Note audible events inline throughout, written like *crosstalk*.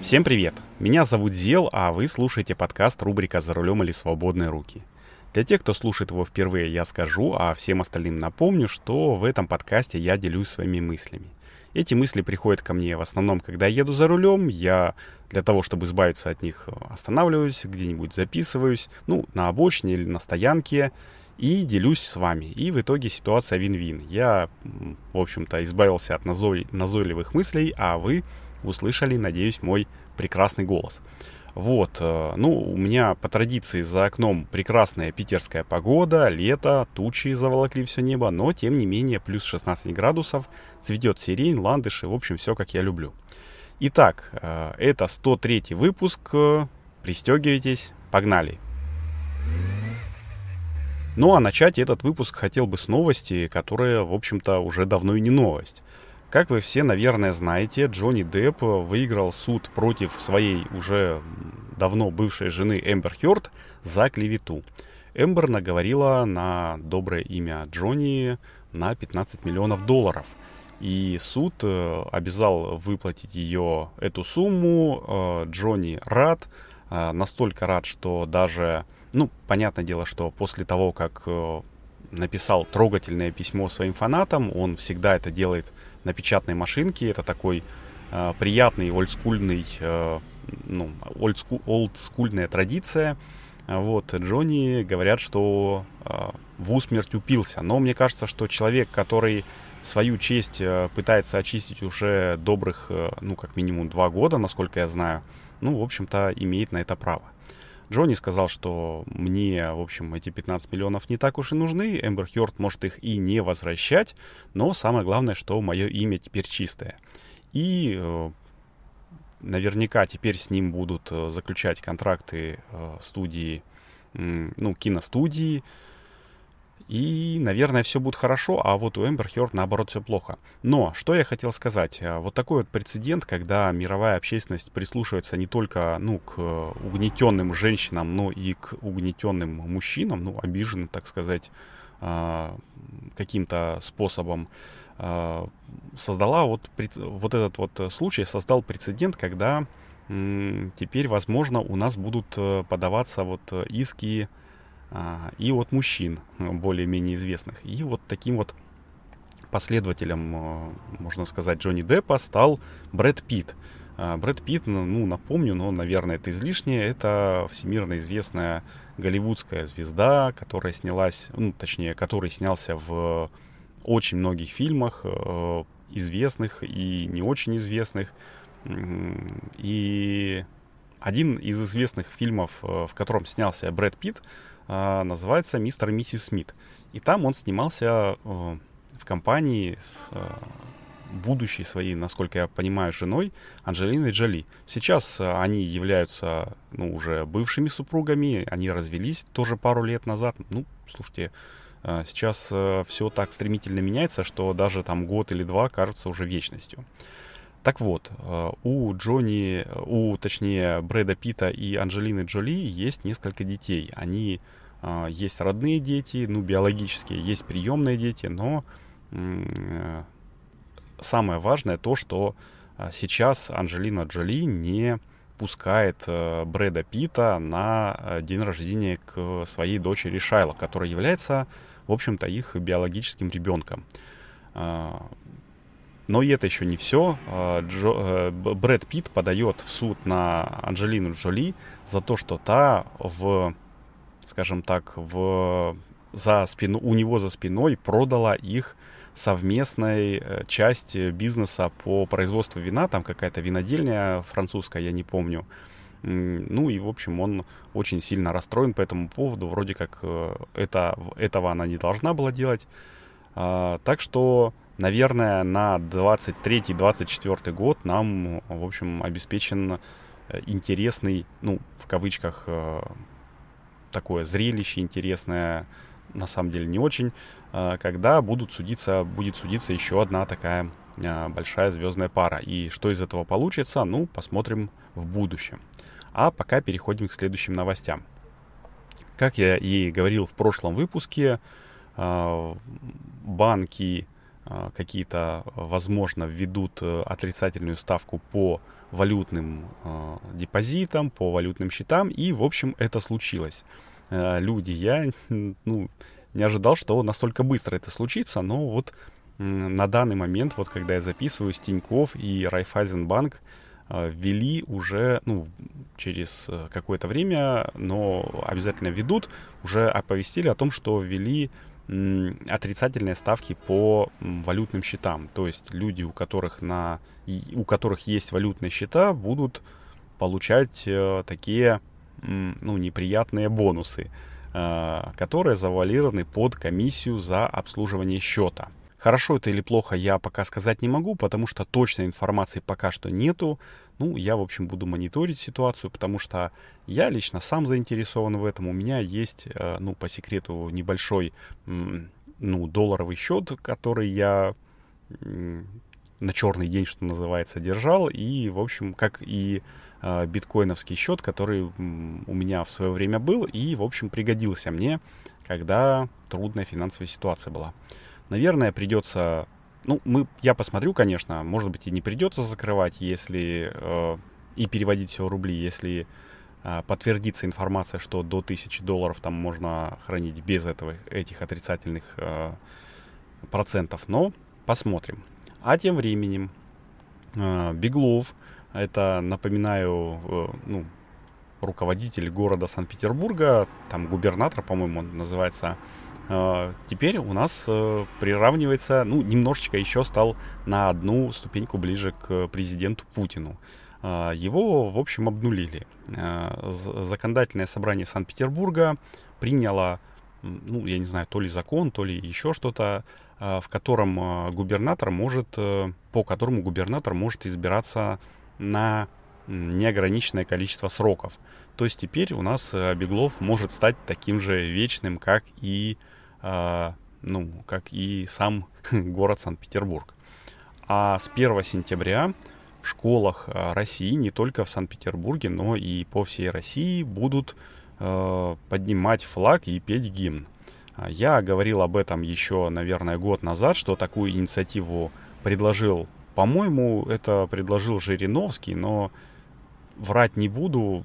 Всем привет! Меня зовут Зел, а вы слушаете подкаст рубрика «За рулем или свободные руки». Для тех, кто слушает его впервые, я скажу, а всем остальным напомню, что в этом подкасте я делюсь своими мыслями. Эти мысли приходят ко мне в основном, когда я еду за рулем. Я для того, чтобы избавиться от них, останавливаюсь, где-нибудь записываюсь, ну, на обочине или на стоянке, и делюсь с вами. И в итоге ситуация вин-вин. Я, в общем-то, избавился от назойливых мыслей, а вы услышали, надеюсь, мой прекрасный голос. Вот, э, ну, у меня по традиции за окном прекрасная питерская погода, лето, тучи заволокли все небо, но, тем не менее, плюс 16 градусов, цветет сирень, ландыши, в общем, все, как я люблю. Итак, э, это 103 выпуск, пристегивайтесь, погнали. Ну а начать этот выпуск хотел бы с новости, которая, в общем-то, уже давно и не новость. Как вы все, наверное, знаете, Джонни Депп выиграл суд против своей уже давно бывшей жены Эмбер Хёрд за клевету. Эмбер наговорила на доброе имя Джонни на 15 миллионов долларов. И суд э, обязал выплатить ее эту сумму. Э, Джонни рад, э, настолько рад, что даже, ну, понятное дело, что после того, как написал трогательное письмо своим фанатам, он всегда это делает на печатной машинке. Это такой э, приятный олдскульный, э, ну, олдску, олдскульная традиция. Вот, Джонни говорят, что э, в усмерть упился. Но мне кажется, что человек, который свою честь э, пытается очистить уже добрых, э, ну, как минимум два года, насколько я знаю, ну, в общем-то, имеет на это право. Джонни сказал, что мне, в общем, эти 15 миллионов не так уж и нужны. Эмбер Хёрд может их и не возвращать, но самое главное, что мое имя теперь чистое. И э, наверняка теперь с ним будут э, заключать контракты э, студии, ну, киностудии, и, наверное, все будет хорошо, а вот у Эмбер Хёрд, наоборот, все плохо. Но, что я хотел сказать. А, вот такой вот прецедент, когда мировая общественность прислушивается не только, ну, к угнетенным женщинам, но и к угнетенным мужчинам, ну, обиженным, так сказать, а, каким-то способом, а, создала вот, вот этот вот случай, создал прецедент, когда теперь, возможно, у нас будут э, подаваться вот иски и от мужчин, более-менее известных. И вот таким вот последователем, а, можно сказать, Джонни Деппа стал Брэд Питт. А, Брэд Питт, ну, ну, напомню, но, наверное, это излишнее, это всемирно известная голливудская звезда, которая снялась, ну, точнее, который снялся в очень многих фильмах, известных и не очень известных. И один из известных фильмов, в котором снялся Брэд Питт, а, называется «Мистер и миссис Смит». И там он снимался э, в компании с э, будущей своей, насколько я понимаю, женой Анджелиной Джоли. Сейчас э, они являются ну, уже бывшими супругами, они развелись тоже пару лет назад. Ну, слушайте, сейчас все так стремительно меняется, что даже там год или два кажутся уже вечностью. Так вот, у Джонни, у, точнее, Брэда Питта и Анджелины Джоли есть несколько детей. Они а, есть родные дети, ну, биологические, есть приемные дети, но э, самое важное то, что сейчас Анджелина Джоли не пускает э, Брэда Питта на э, день рождения к своей дочери Шайло, которая является, в общем-то, их биологическим ребенком. А, но и это еще не все. Джо, Брэд Питт подает в суд на Анджелину Джоли за то, что та в скажем так, в, за спину, у него за спиной продала их совместной э, часть бизнеса по производству вина, там какая-то винодельня французская, я не помню. Ну и, в общем, он очень сильно расстроен по этому поводу. Вроде как э, это, этого она не должна была делать. А, так что, наверное, на 23-24 год нам, в общем, обеспечен э, интересный, ну, в кавычках, такое зрелище интересное, на самом деле не очень, а, когда будут судиться, будет судиться еще одна такая большая звездная пара. И что из этого получится, ну, посмотрим в будущем. А пока переходим к следующим новостям. Как я и говорил в прошлом выпуске, банки какие-то, возможно, введут отрицательную ставку по валютным депозитам, по валютным счетам, и, в общем, это случилось. Люди, я, ну, не ожидал, что настолько быстро это случится, но вот на данный момент, вот когда я записываю, Тиньков и Райфайзенбанк э, ввели уже, ну, через э, какое-то время, но обязательно ведут, уже оповестили о том, что ввели отрицательные ставки по валютным счетам. То есть люди, у которых, на, у которых есть валютные счета, будут получать э, такие ну, неприятные бонусы. Э, которые завуалированы под комиссию за обслуживание счета. Хорошо это или плохо, я пока сказать не могу, потому что точной информации пока что нету. Ну, я, в общем, буду мониторить ситуацию, потому что я лично сам заинтересован в этом. У меня есть, э, ну, по секрету, небольшой, ну, долларовый счет, который я на черный день, что называется, держал. И, в общем, как и э, биткоиновский счет, который у меня в свое время был и, в общем, пригодился мне, когда трудная финансовая ситуация была. Наверное, придется... Ну, мы, я посмотрю, конечно, может быть, и не придется закрывать, если... Э, и переводить все в рубли, если э, подтвердится информация, что до 1000 долларов там можно хранить без этого, этих отрицательных э, процентов. Но посмотрим. А тем временем э, Беглов, это, напоминаю, э, ну, руководитель города Санкт-Петербурга, там губернатор, по-моему, он называется, теперь у нас приравнивается, ну, немножечко еще стал на одну ступеньку ближе к президенту Путину. Его, в общем, обнулили. Законодательное собрание Санкт-Петербурга приняло, ну, я не знаю, то ли закон, то ли еще что-то, Э, в котором э, губернатор может, э, по которому губернатор может избираться на неограниченное количество сроков. То есть теперь у нас Беглов может стать таким же вечным, как и, ну, как и сам *laughs* город Санкт-Петербург. А с 1 сентября в школах России, не только в Санкт-Петербурге, но и по всей России будут поднимать флаг и петь гимн. А, я говорил об этом еще, наверное, год назад, что такую инициативу предложил, по-моему, это предложил Жириновский, но врать не буду,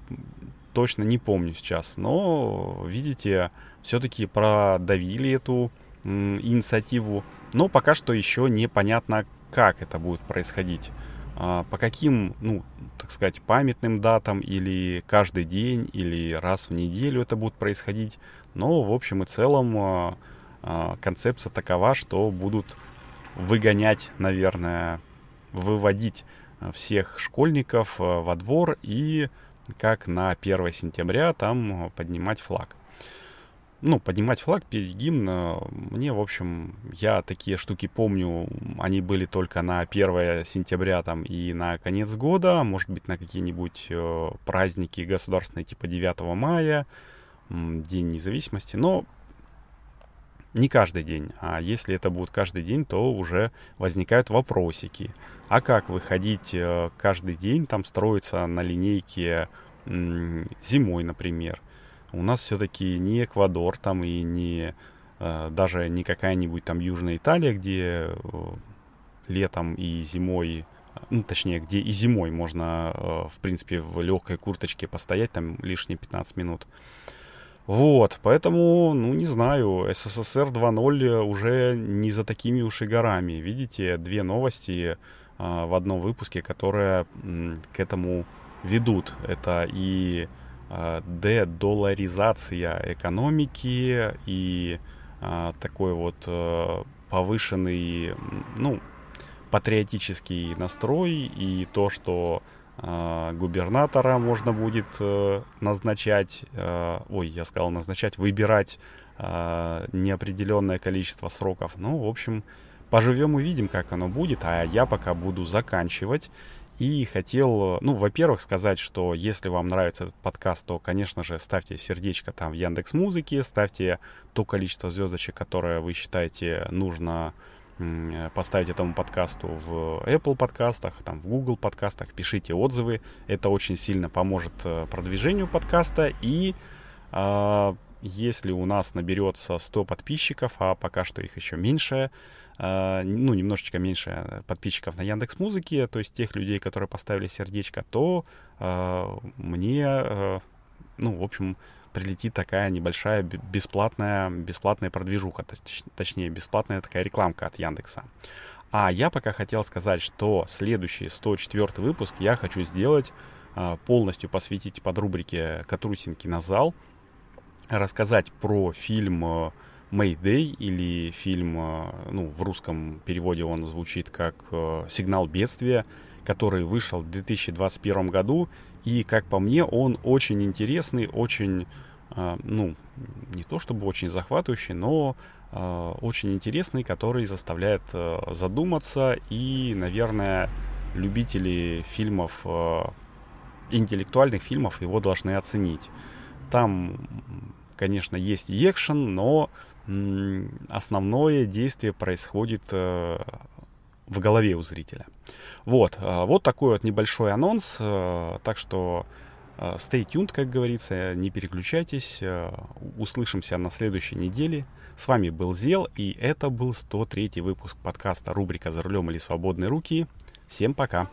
точно не помню сейчас. Но, видите, все-таки продавили эту инициативу, но пока что еще непонятно, как это будет происходить. А, по каким, ну, так сказать, памятным датам или каждый день или раз в неделю это будет происходить. Но в общем и целом а, а, концепция такова, что будут выгонять, наверное, выводить всех школьников во двор и как на 1 сентября там поднимать флаг. Ну, поднимать флаг, петь гимн, э, мне, в общем, я такие штуки помню, они были только на 1 сентября там и на конец года, может быть, на какие-нибудь э, праздники государственные типа 9 мая, День независимости, но не каждый день. А если это будет каждый день, то уже возникают вопросики. А как выходить э, каждый день, там строиться на линейке зимой, например – у нас все-таки не Эквадор там и не э, даже не какая-нибудь там Южная Италия, где э, летом и зимой, ну, точнее, где и зимой можно, в принципе, в легкой курточке постоять там лишние 15 минут. Вот, поэтому, ну, не знаю, СССР 2.0 уже не за такими уж и горами. Видите, две новости э, в одном выпуске, которые э, к этому ведут. Это и Э, дедоларизация экономики и а, такой вот а, повышенный, ну, патриотический настрой и то, что а, губернатора можно будет а, назначать, а, ой, я сказал назначать, выбирать неопределенное количество сроков. Ну, в общем, поживем увидим, как оно будет, а я пока буду заканчивать. И хотел, ну, во-первых, сказать, что если вам нравится этот подкаст, то, конечно же, ставьте сердечко там в Яндекс Музыке, ставьте то количество звездочек, которое вы считаете нужно поставить этому подкасту в Apple подкастах, там в Google подкастах, пишите отзывы, это очень сильно поможет э, продвижению подкаста. И э, если у нас наберется 100 подписчиков, а пока что их еще меньше, э, ну, немножечко меньше подписчиков на Яндекс Музыке, то есть тех людей, которые поставили сердечко, то э, мне, э, ну, в общем, прилетит такая небольшая бесплатная, бесплатная продвижуха, точ, точнее, бесплатная такая рекламка от Яндекса. А я пока хотел сказать, что следующий 104 выпуск я хочу сделать э, полностью посвятить под рубрике «Катрусин кинозал», рассказать про фильм Mayday или фильм, ну, в русском переводе он звучит как «Сигнал бедствия», который вышел в 2021 году. И, как по мне, он очень интересный, очень, ну, не то чтобы очень захватывающий, но очень интересный, который заставляет задуматься. И, наверное, любители фильмов, интеллектуальных фильмов его должны оценить. Там, конечно, есть и экшен, но основное действие происходит э, в голове у зрителя. Вот, э, вот такой вот небольшой анонс. Э, так что stay tuned, как говорится, не переключайтесь. Услышимся на следующей неделе. С вами был Зел, и это был 103 выпуск подкаста рубрика «За рулем или свободные руки». Всем пока!